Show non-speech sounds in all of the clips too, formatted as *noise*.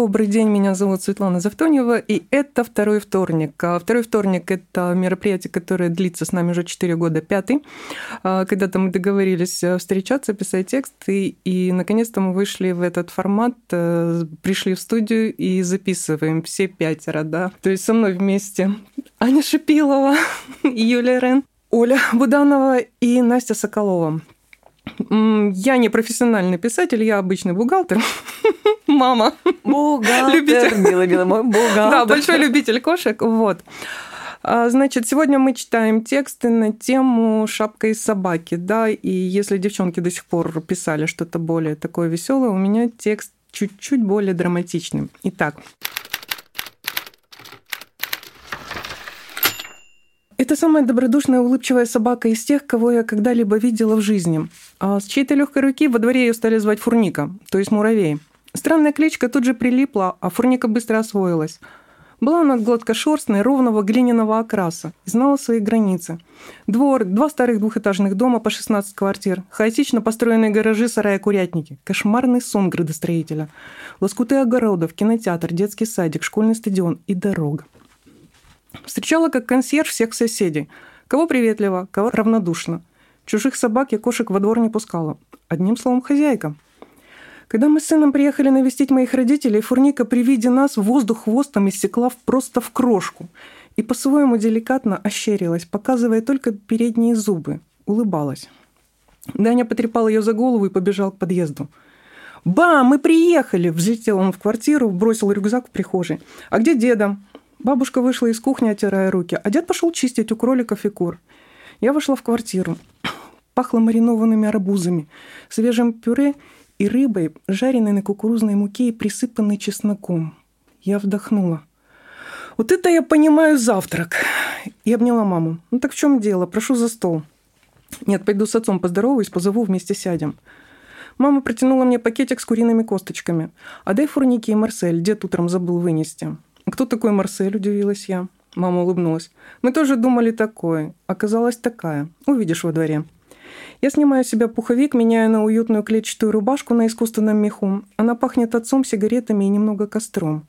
Добрый день, меня зовут Светлана Завтонева, и это второй вторник. А второй вторник – это мероприятие, которое длится с нами уже 4 года, пятый. А, когда-то мы договорились э, встречаться, писать тексты, и наконец-то мы вышли в этот формат, э, пришли в студию и записываем все пятеро, да. То есть со мной вместе Аня Шипилова, *laughs* Юлия Рен, Оля Буданова и Настя Соколова. Я не профессиональный писатель, я обычный бухгалтер. *laughs* Мама. Бухгалтер, любитель. милый, милый мой *laughs* бухгалтер. Да, большой любитель кошек. Вот. А, значит, сегодня мы читаем тексты на тему «Шапка из собаки». Да, и если девчонки до сих пор писали что-то более такое веселое, у меня текст чуть-чуть более драматичный. Итак, Это самая добродушная, улыбчивая собака из тех, кого я когда-либо видела в жизни. А с чьей-то легкой руки во дворе ее стали звать Фурника, то есть муравей. Странная кличка тут же прилипла, а Фурника быстро освоилась. Была она гладкошерстной, ровного глиняного окраса знала свои границы. Двор, два старых двухэтажных дома по 16 квартир, хаотично построенные гаражи, сараи, курятники, кошмарный сон градостроителя, лоскуты огородов, кинотеатр, детский садик, школьный стадион и дорога. Встречала как консьерж всех соседей. Кого приветливо, кого равнодушно. Чужих собак и кошек во двор не пускала. Одним словом, хозяйка. Когда мы с сыном приехали навестить моих родителей, Фурника при виде нас воздух хвостом иссекла просто в крошку и по-своему деликатно ощерилась, показывая только передние зубы. Улыбалась. Даня потрепал ее за голову и побежал к подъезду. «Ба, мы приехали!» Взлетел он в квартиру, бросил рюкзак в прихожей. «А где деда?» Бабушка вышла из кухни, оттирая руки, а дед пошел чистить у кроликов и кур. Я вошла в квартиру. Пахло маринованными арбузами, свежим пюре и рыбой, жареной на кукурузной муке и присыпанной чесноком. Я вдохнула. «Вот это я понимаю завтрак!» И обняла маму. «Ну так в чем дело? Прошу за стол». «Нет, пойду с отцом поздороваюсь, позову, вместе сядем». Мама протянула мне пакетик с куриными косточками. «А дай фурники и Марсель, дед утром забыл вынести». «Кто такой Марсель?» – удивилась я. Мама улыбнулась. «Мы тоже думали такое. Оказалась такая. Увидишь во дворе». Я снимаю с себя пуховик, меняю на уютную клетчатую рубашку на искусственном меху. Она пахнет отцом, сигаретами и немного костром.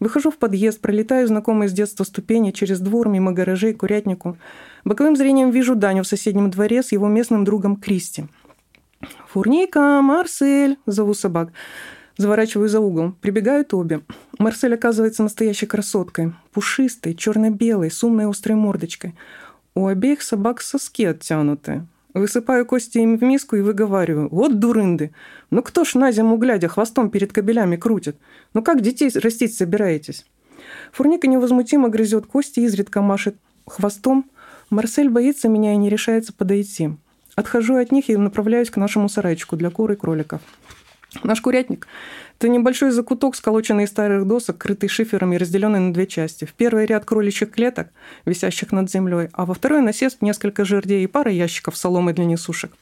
Выхожу в подъезд, пролетаю знакомые с детства ступени через двор, мимо гаражей, курятнику. Боковым зрением вижу Даню в соседнем дворе с его местным другом Кристи. «Фурника, Марсель!» – зову собак. Заворачиваю за угол. Прибегают обе. Марсель оказывается настоящей красоткой. Пушистой, черно-белой, с умной острой мордочкой. У обеих собак соски оттянуты. Высыпаю кости им в миску и выговариваю. Вот дурынды. Ну кто ж на зиму глядя хвостом перед кабелями крутит? Ну как детей растить собираетесь? Фурника невозмутимо грызет кости, изредка машет хвостом. Марсель боится меня и не решается подойти. Отхожу от них и направляюсь к нашему сарайчику для кур и кроликов. Наш курятник – это небольшой закуток, сколоченный из старых досок, крытый шифером и разделенный на две части. В первый ряд кроличьих клеток, висящих над землей, а во второй насест несколько жердей и пара ящиков соломы для несушек.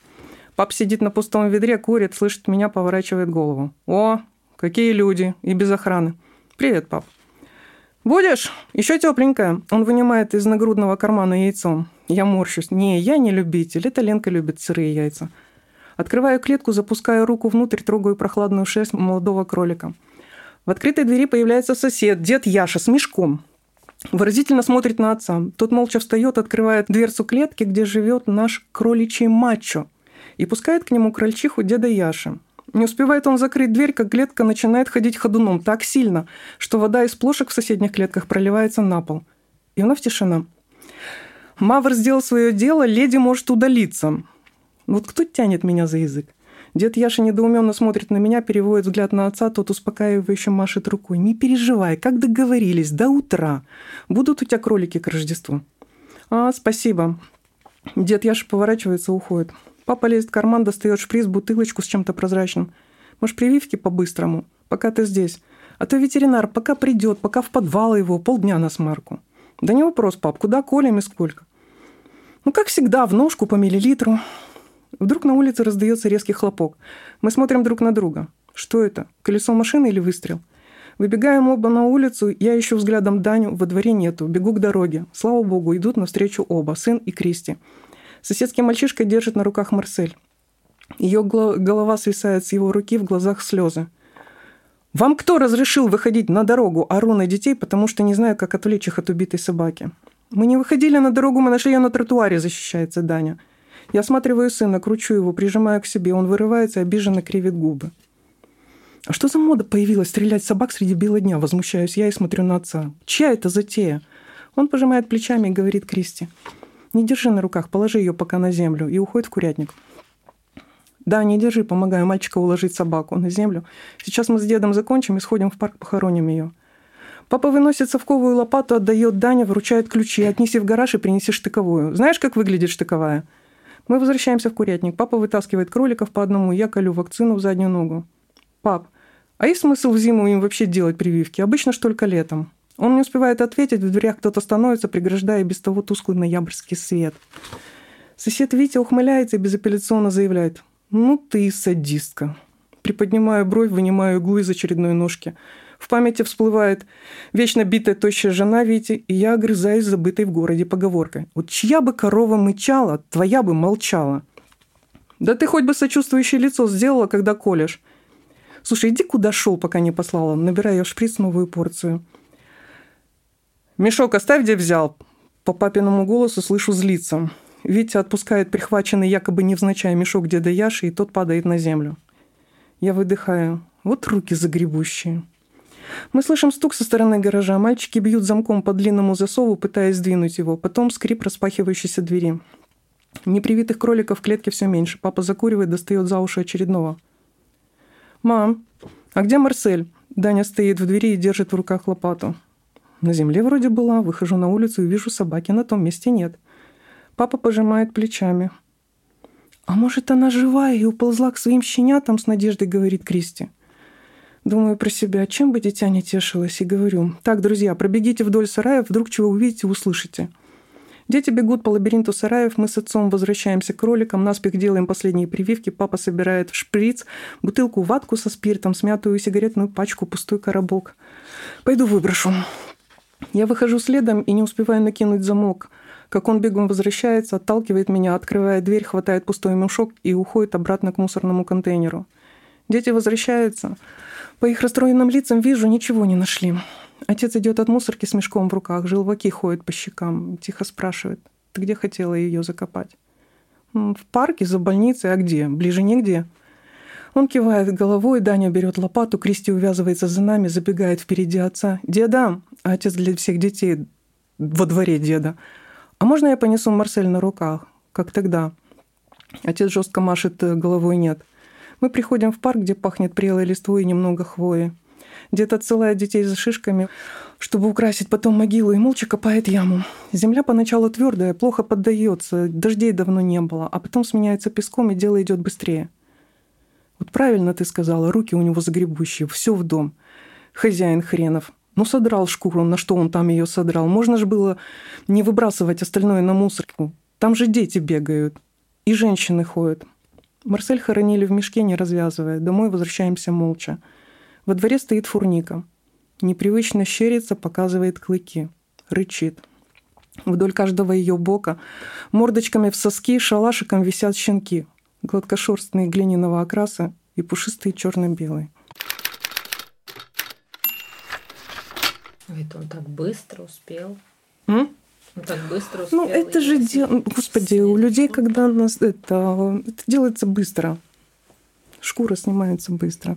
Пап сидит на пустом ведре, курит, слышит меня, поворачивает голову. «О, какие люди! И без охраны!» «Привет, пап!» «Будешь? Еще тепленькая. Он вынимает из нагрудного кармана яйцо. Я морщусь. «Не, я не любитель. Это Ленка любит сырые яйца». Открываю клетку, запускаю руку внутрь, трогаю прохладную шерсть молодого кролика. В открытой двери появляется сосед, дед Яша, с мешком. Выразительно смотрит на отца. Тот молча встает, открывает дверцу клетки, где живет наш кроличий мачо, и пускает к нему крольчиху деда Яши. Не успевает он закрыть дверь, как клетка начинает ходить ходуном так сильно, что вода из плошек в соседних клетках проливается на пол. И вновь тишина. Мавр сделал свое дело, леди может удалиться. Вот кто тянет меня за язык? Дед Яша недоуменно смотрит на меня, переводит взгляд на отца, тот успокаивающе машет рукой. «Не переживай, как договорились, до утра. Будут у тебя кролики к Рождеству». «А, спасибо». Дед Яша поворачивается, уходит. Папа лезет в карман, достает шприц, бутылочку с чем-то прозрачным. «Может, прививки по-быстрому? Пока ты здесь. А то ветеринар пока придет, пока в подвал его, полдня на смарку». «Да не вопрос, пап, куда колем и сколько?» «Ну, как всегда, в ножку по миллилитру». Вдруг на улице раздается резкий хлопок. Мы смотрим друг на друга. Что это? Колесо машины или выстрел? Выбегаем оба на улицу, я ищу взглядом Даню, во дворе нету, бегу к дороге. Слава богу, идут навстречу оба, сын и Кристи. Соседский мальчишка держит на руках Марсель. Ее голова свисает с его руки, в глазах слезы. Вам кто разрешил выходить на дорогу, ору на детей, потому что не знаю, как отвлечь их от убитой собаки? Мы не выходили на дорогу, мы нашли ее на тротуаре, защищается Даня. Я осматриваю сына, кручу его, прижимаю к себе. Он вырывается и обиженно кривит губы. А что за мода появилась стрелять собак среди бела дня? Возмущаюсь я и смотрю на отца. Чья это затея? Он пожимает плечами и говорит Кристи. Не держи на руках, положи ее пока на землю. И уходит в курятник. Да, не держи, помогаю мальчика уложить собаку на землю. Сейчас мы с дедом закончим и сходим в парк, похороним ее. Папа выносит совковую лопату, отдает Дане, вручает ключи. Отнеси в гараж и принеси штыковую. Знаешь, как выглядит штыковая? Мы возвращаемся в курятник. Папа вытаскивает кроликов по одному, я колю вакцину в заднюю ногу. Пап, а есть смысл в зиму им вообще делать прививки? Обычно ж только летом. Он не успевает ответить, в дверях кто-то становится, преграждая без того тусклый ноябрьский свет. Сосед Витя ухмыляется и безапелляционно заявляет. «Ну ты садистка». Приподнимаю бровь, вынимаю иглу из очередной ножки. В памяти всплывает вечно битая тощая жена Вити, и я огрызаюсь забытой в городе поговоркой. Вот чья бы корова мычала, твоя бы молчала. Да ты хоть бы сочувствующее лицо сделала, когда колешь. Слушай, иди куда шел, пока не послала. Набираю шприц новую порцию. Мешок оставь, где взял. По папиному голосу слышу злиться. Витя отпускает прихваченный якобы невзначай мешок деда Яши, и тот падает на землю. Я выдыхаю. Вот руки загребущие. Мы слышим стук со стороны гаража. Мальчики бьют замком по длинному засову, пытаясь сдвинуть его. Потом скрип распахивающейся двери. Непривитых кроликов в клетке все меньше. Папа закуривает, достает за уши очередного. «Мам, а где Марсель?» Даня стоит в двери и держит в руках лопату. На земле вроде была. Выхожу на улицу и вижу собаки. На том месте нет. Папа пожимает плечами. «А может, она живая и уползла к своим щенятам?» с надеждой говорит Кристи. Думаю про себя, чем бы дитя не тешилось, и говорю, так, друзья, пробегите вдоль сараев, вдруг чего увидите, услышите. Дети бегут по лабиринту сараев, мы с отцом возвращаемся к кроликам, наспех делаем последние прививки, папа собирает в шприц бутылку ватку со спиртом, смятую сигаретную пачку, пустой коробок. Пойду выброшу. Я выхожу следом и не успеваю накинуть замок. Как он бегом возвращается, отталкивает меня, открывает дверь, хватает пустой мешок и уходит обратно к мусорному контейнеру. Дети возвращаются. По их расстроенным лицам вижу, ничего не нашли. Отец идет от мусорки с мешком в руках, желваки ходят по щекам, тихо спрашивает, ты где хотела ее закопать? В парке, за больницей, а где? Ближе нигде. Он кивает головой, Даня берет лопату, Кристи увязывается за нами, забегает впереди отца. «Деда!» а Отец для всех детей во дворе деда. «А можно я понесу Марсель на руках, как тогда?» Отец жестко машет э, головой «нет». Мы приходим в парк, где пахнет прелой листвой и немного хвои. Дед отсылает детей за шишками, чтобы украсить потом могилу, и молча копает яму. Земля поначалу твердая, плохо поддается, дождей давно не было, а потом сменяется песком, и дело идет быстрее. Вот правильно ты сказала, руки у него загребущие, все в дом. Хозяин хренов. Ну, содрал шкуру, на что он там ее содрал. Можно же было не выбрасывать остальное на мусорку. Там же дети бегают. И женщины ходят. Марсель хоронили в мешке, не развязывая. Домой возвращаемся молча. Во дворе стоит фурника. Непривычно щерится, показывает клыки. Рычит. Вдоль каждого ее бока мордочками в соски шалашиком висят щенки. Гладкошерстные глиняного окраса и пушистые черно-белые. Это он так быстро успел. М? Он так быстро успел. Ну, это же дело... Господи, у людей, когда нас... Это, это делается быстро. Шкура снимается быстро.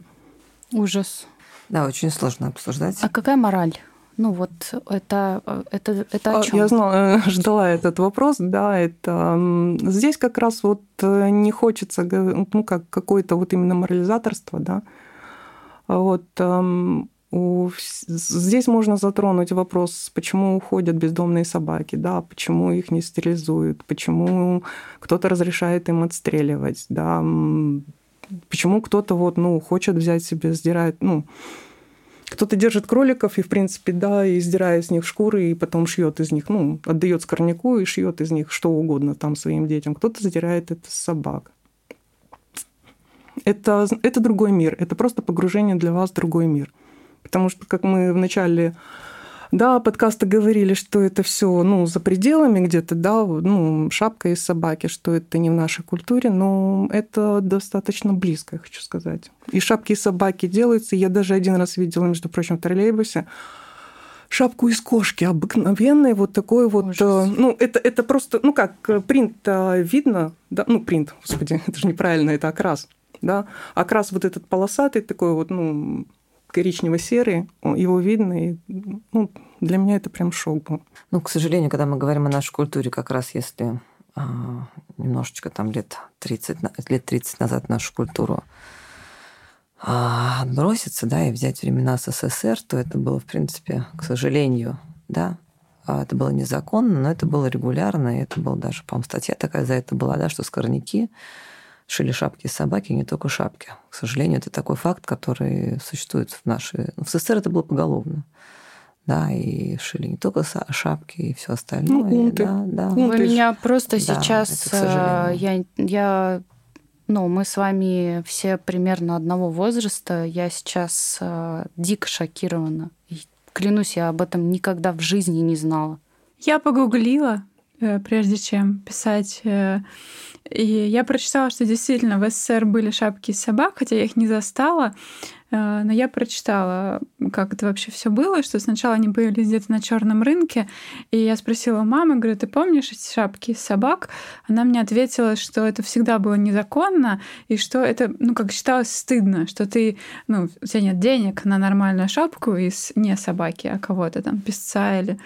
Ужас. Да, очень сложно обсуждать. А какая мораль? Ну вот это, это, это о чем? Я знала, *laughs* ждала этот вопрос, да, это здесь как раз вот э, не хочется, ну как какое-то вот именно морализаторство, да, вот у, здесь можно затронуть вопрос, почему уходят бездомные собаки, да, почему их не стерилизуют, почему кто-то разрешает им отстреливать, да, почему кто-то вот, ну, хочет взять себе, сдирает, ну, кто-то держит кроликов и, в принципе, да, и сдирает с них шкуры, и потом шьет из них, ну, отдает скорняку и шьет из них что угодно там своим детям. Кто-то задирает это с собак. Это, это другой мир. Это просто погружение для вас в другой мир. Потому что, как мы вначале Да, подкасты говорили, что это все ну, за пределами где-то, да, ну, шапка из собаки, что это не в нашей культуре, но это достаточно близко, я хочу сказать. И шапки из собаки делаются. Я даже один раз видела, между прочим, в троллейбусе, шапку из кошки обыкновенной, вот такой вот, Ужас. Э, ну, это, это просто, ну как, э, принт видно, да, ну, принт, господи, *laughs* это же неправильно, это окрас, да, окрас вот этот полосатый такой вот, ну, коричнево-серый, его видно, и ну, для меня это прям шок был. Ну, к сожалению, когда мы говорим о нашей культуре, как раз если а, немножечко там лет 30, лет 30 назад нашу культуру а, отброситься, да, и взять времена СССР, то это было, в принципе, к сожалению, да, а, это было незаконно, но это было регулярно, и это была даже, по-моему, статья такая за это была, да, что скорняки шили шапки из собаки, не только шапки. К сожалению, это такой факт, который существует в нашей... В СССР это было поголовно. Да, и шили не только шапки и все остальное. Ну, унты. Да, да. Вы меня просто да, сейчас... Это, я, я ну, мы с вами все примерно одного возраста. Я сейчас э, дико шокирована. И, клянусь, я об этом никогда в жизни не знала. Я погуглила, э, прежде чем писать э, и я прочитала, что действительно в СССР были шапки собак, хотя я их не застала. Э, но я прочитала, как это вообще все было, что сначала они появились где-то на черном рынке, и я спросила мамы, говорю, ты помнишь эти шапки из собак? Она мне ответила, что это всегда было незаконно, и что это, ну, как считалось, стыдно, что ты, ну, у тебя нет денег на нормальную шапку из не собаки, а кого-то там, песца или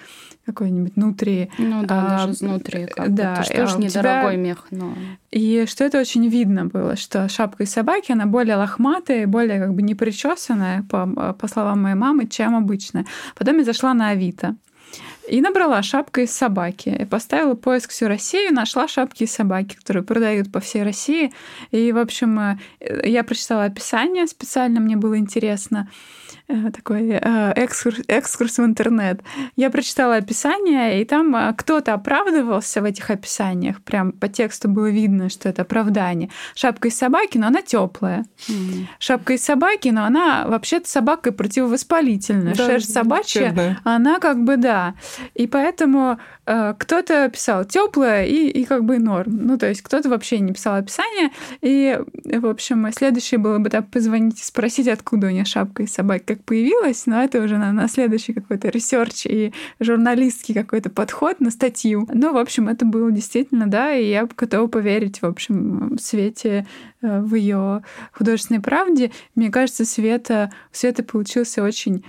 какой-нибудь внутри. Ну да, а, даже внутри. Как да, это же тоже недорогой тебя... мех. Но... И что это очень видно было, что шапка из собаки, она более лохматая, более как бы не причесанная, по, по словам моей мамы, чем обычная. Потом я зашла на Авито. И набрала шапка из собаки. И поставила поиск всю Россию, нашла шапки из собаки, которые продают по всей России. И, в общем, э, я прочитала описание, специально мне было интересно. Э, *laughs* такой э, экскурс, экскурс в интернет. Я прочитала описание, и там э, кто-то оправдывался в этих описаниях. Прям по тексту было видно, что это оправдание. Шапка из собаки, но она теплая. Mm. Шапка из собаки, но она вообще-то собакой противовоспалительная. Да, Шерсть собачья, черная. она как бы да. И поэтому кто-то писал теплая и, и как бы норм. Ну, то есть кто-то вообще не писал описание. И, в общем, следующее было бы так позвонить и спросить, откуда у нее шапка из собаки как появилась, но это уже на, на следующий какой-то research и журналистский какой-то подход на статью. Ну, в общем, это было действительно, да, и я готова поверить, в общем, Свете э, в ее художественной правде. Мне кажется, Света, Света получился очень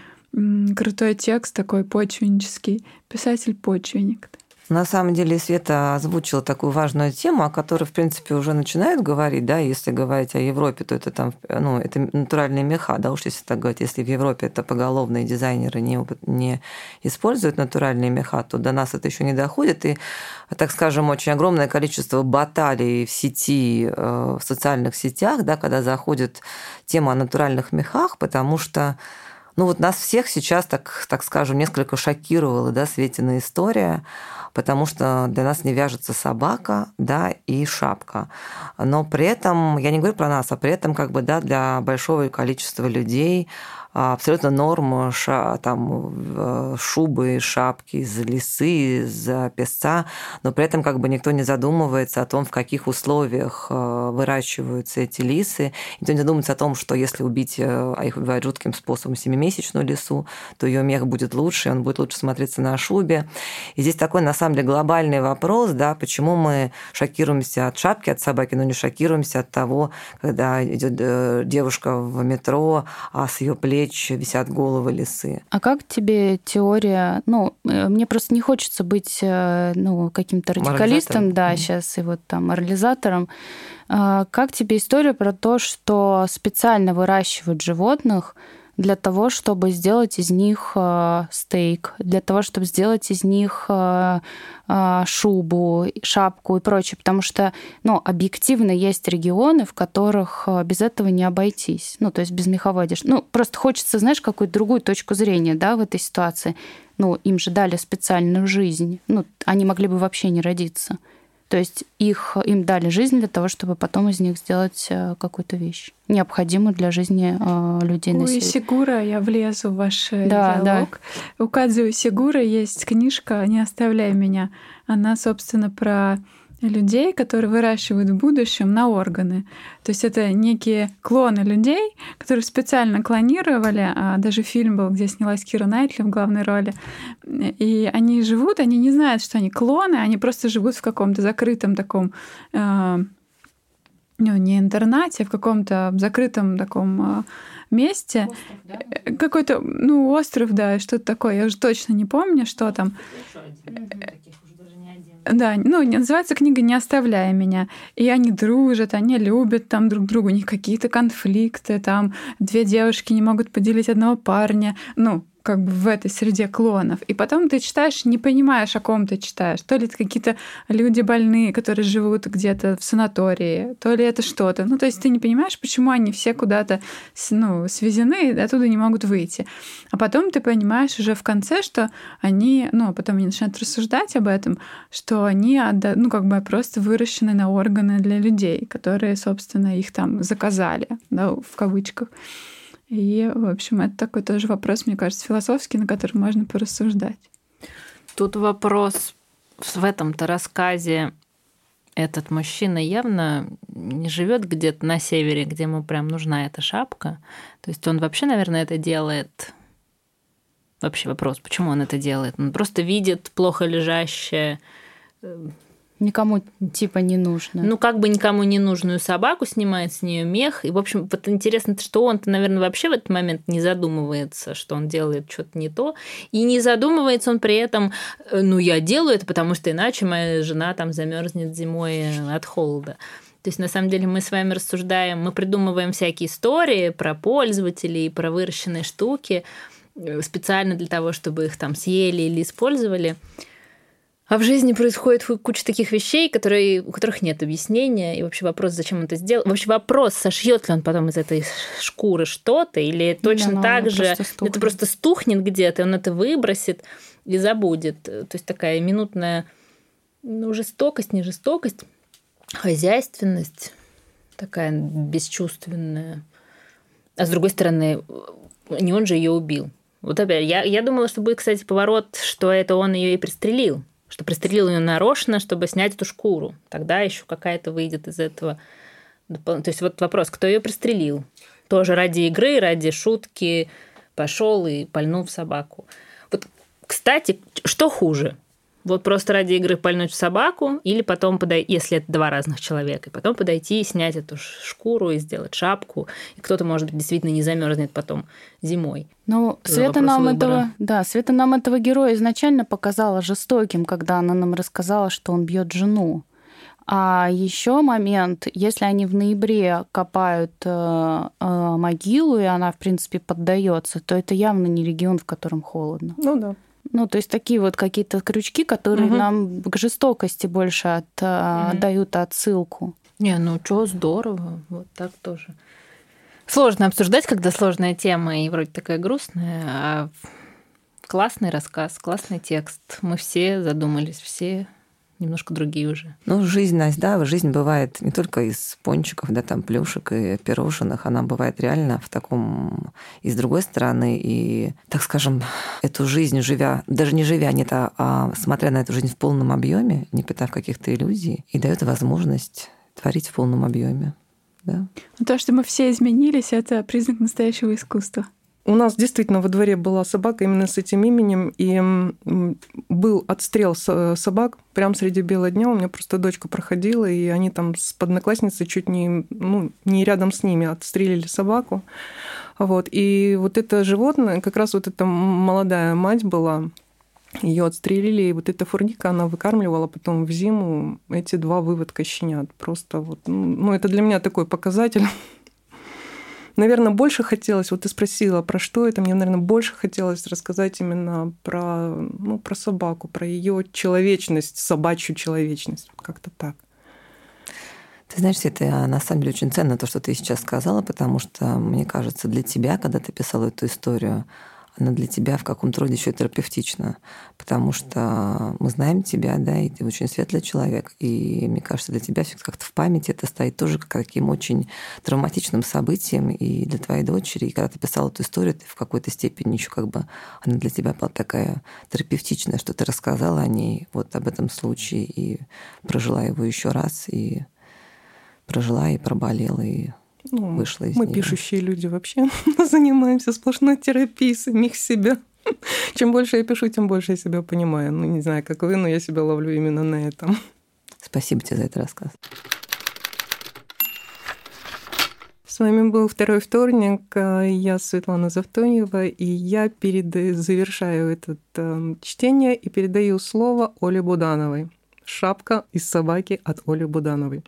крутой текст, такой почвеннический, писатель-почвенник. На самом деле Света озвучила такую важную тему, о которой, в принципе, уже начинают говорить, да, если говорить о Европе, то это там, ну, это натуральные меха, да, уж если так говорить, если в Европе это поголовные дизайнеры не, не используют натуральные меха, то до нас это еще не доходит, и, так скажем, очень огромное количество баталий в сети, э, в социальных сетях, да, когда заходит тема о натуральных мехах, потому что ну вот нас всех сейчас, так, так скажем, несколько шокировала, да, Светина история потому что для нас не вяжется собака, да, и шапка. Но при этом, я не говорю про нас, а при этом как бы, да, для большого количества людей абсолютно норма ша, там, э, шубы, шапки из лисы, из песца, но при этом как бы никто не задумывается о том, в каких условиях э, выращиваются эти лисы. Никто не задумывается о том, что если убить, э, а их убивают жутким способом, семимесячную лису, то ее мех будет лучше, он будет лучше смотреться на шубе. И здесь такой, на самом деле, глобальный вопрос, да, почему мы шокируемся от шапки, от собаки, но не шокируемся от того, когда идет девушка в метро, а с ее плеч плеч висят головы лисы. А как тебе теория? Ну, э, мне просто не хочется быть э, ну, каким-то радикалистом, да, mm. сейчас и вот там морализатором. А как тебе история про то, что специально выращивают животных, для того, чтобы сделать из них э, стейк, для того, чтобы сделать из них э, э, шубу, шапку и прочее, потому что, ну, объективно есть регионы, в которых без этого не обойтись, ну, то есть без меховой одежды. Ну, просто хочется, знаешь, какую-то другую точку зрения, да, в этой ситуации. Ну, им же дали специальную жизнь, ну, они могли бы вообще не родиться. То есть их, им дали жизнь для того, чтобы потом из них сделать э, какую-то вещь, необходимую для жизни э, людей У на свете. Сигура, я влезу в ваш э, да, диалог. Да. У Кадзу Сигура есть книжка «Не оставляй меня». Она, собственно, про людей, которые выращивают в будущем на органы. То есть это некие клоны людей, которые специально клонировали. А даже фильм был, где снялась Кира Найтли в главной роли. И они живут, они не знают, что они клоны, они просто живут в каком-то закрытом таком э, ну, не интернате, а в каком-то закрытом таком э, месте. Остров, да? Э, какой-то, ну, остров, да, что-то такое. Я уже точно не помню, что там. Да, ну, называется книга «Не оставляя меня». И они дружат, они любят там друг друга, у них какие-то конфликты, там две девушки не могут поделить одного парня. Ну, как бы в этой среде клонов. И потом ты читаешь, не понимаешь, о ком ты читаешь. То ли это какие-то люди больные, которые живут где-то в санатории, то ли это что-то. Ну, то есть ты не понимаешь, почему они все куда-то ну, свезены и оттуда не могут выйти. А потом ты понимаешь уже в конце, что они, ну, а потом они начинают рассуждать об этом, что они, ну, как бы просто выращены на органы для людей, которые, собственно, их там заказали, да, в кавычках. И, в общем, это такой тоже вопрос, мне кажется, философский, на который можно порассуждать. Тут вопрос в этом-то рассказе этот мужчина явно не живет где-то на севере, где ему прям нужна эта шапка. То есть он вообще, наверное, это делает. Вообще вопрос, почему он это делает? Он просто видит плохо лежащее э, Никому типа не нужно. Ну, как бы никому не нужную собаку снимает с нее мех. И, в общем, вот интересно, что он-то, наверное, вообще в этот момент не задумывается, что он делает что-то не то. И не задумывается он при этом, э, ну, я делаю это, потому что иначе моя жена там замерзнет зимой от холода. То есть, на самом деле, мы с вами рассуждаем, мы придумываем всякие истории про пользователей, про выращенные штуки э, специально для того, чтобы их там съели или использовали. А в жизни происходит куча таких вещей, которые, у которых нет объяснения. И вообще вопрос, зачем он это сделал. Вообще вопрос, сошьет ли он потом из этой шкуры что-то, или точно да, так же просто это просто стухнет где-то, и он это выбросит и забудет. То есть такая минутная ну, жестокость, не жестокость, хозяйственность, такая бесчувственная. А с другой стороны, не он же ее убил. Вот опять, я, я думала, что будет, кстати, поворот, что это он ее и пристрелил что пристрелил ее нарочно, чтобы снять эту шкуру. Тогда еще какая-то выйдет из этого. То есть вот вопрос, кто ее пристрелил? Тоже ради игры, ради шутки пошел и пальнул в собаку. Вот, кстати, что хуже? Вот просто ради игры пальнуть в собаку, или потом подойти, если это два разных человека, и потом подойти и снять эту шкуру и сделать шапку. И кто-то, может быть, действительно не замерзнет потом зимой. Ну, Света нам этого, да, Света нам этого героя изначально показала жестоким, когда она нам рассказала, что он бьет жену. А еще момент, если они в ноябре копают э, э, могилу, и она, в принципе, поддается, то это явно не регион, в котором холодно. Ну да. Ну, то есть такие вот какие-то крючки, которые угу. нам к жестокости больше от, угу. дают отсылку. Не, ну что, здорово, вот так тоже. Сложно обсуждать, когда сложная тема и вроде такая грустная, а классный рассказ, классный текст. Мы все задумались, все немножко другие уже. Ну, жизнь, Настя, да, жизнь бывает не только из пончиков, да, там, плюшек и пирожных, она бывает реально в таком... И с другой стороны, и, так скажем, эту жизнь, живя, даже не живя, нет, а, а смотря на эту жизнь в полном объеме, не питав каких-то иллюзий, и дает возможность творить в полном объеме. Да? То, что мы все изменились, это признак настоящего искусства. У нас действительно во дворе была собака именно с этим именем, и был отстрел собак прямо среди бела дня. У меня просто дочка проходила, и они там с подноклассницей чуть не, ну, не рядом с ними отстрелили собаку. Вот. И вот это животное, как раз вот эта молодая мать была, ее отстрелили, и вот эта фурника, она выкармливала потом в зиму эти два выводка щенят. Просто вот, ну, это для меня такой показатель наверное, больше хотелось, вот ты спросила, про что это, мне, наверное, больше хотелось рассказать именно про, ну, про собаку, про ее человечность, собачью человечность, как-то так. Ты знаешь, это на самом деле очень ценно то, что ты сейчас сказала, потому что, мне кажется, для тебя, когда ты писала эту историю, она для тебя в каком-то роде еще терапевтична, потому что мы знаем тебя, да, и ты очень светлый человек, и мне кажется, для тебя все как-то в памяти это стоит тоже как таким очень травматичным событием, и для твоей дочери, и когда ты писала эту историю, ты в какой-то степени еще как бы она для тебя была такая терапевтичная, что ты рассказала о ней вот об этом случае и прожила его еще раз, и прожила, и проболела, и ну, вышла из Мы нее. пишущие люди вообще *laughs* занимаемся сплошной терапией самих себя. *laughs* Чем больше я пишу, тем больше я себя понимаю. Ну, не знаю, как вы, но я себя ловлю именно на этом. Спасибо тебе за этот рассказ. С вами был второй вторник. Я Светлана Завтоньева, и я перед... завершаю это э, чтение и передаю слово Оле Будановой. «Шапка из собаки» от Оли Будановой.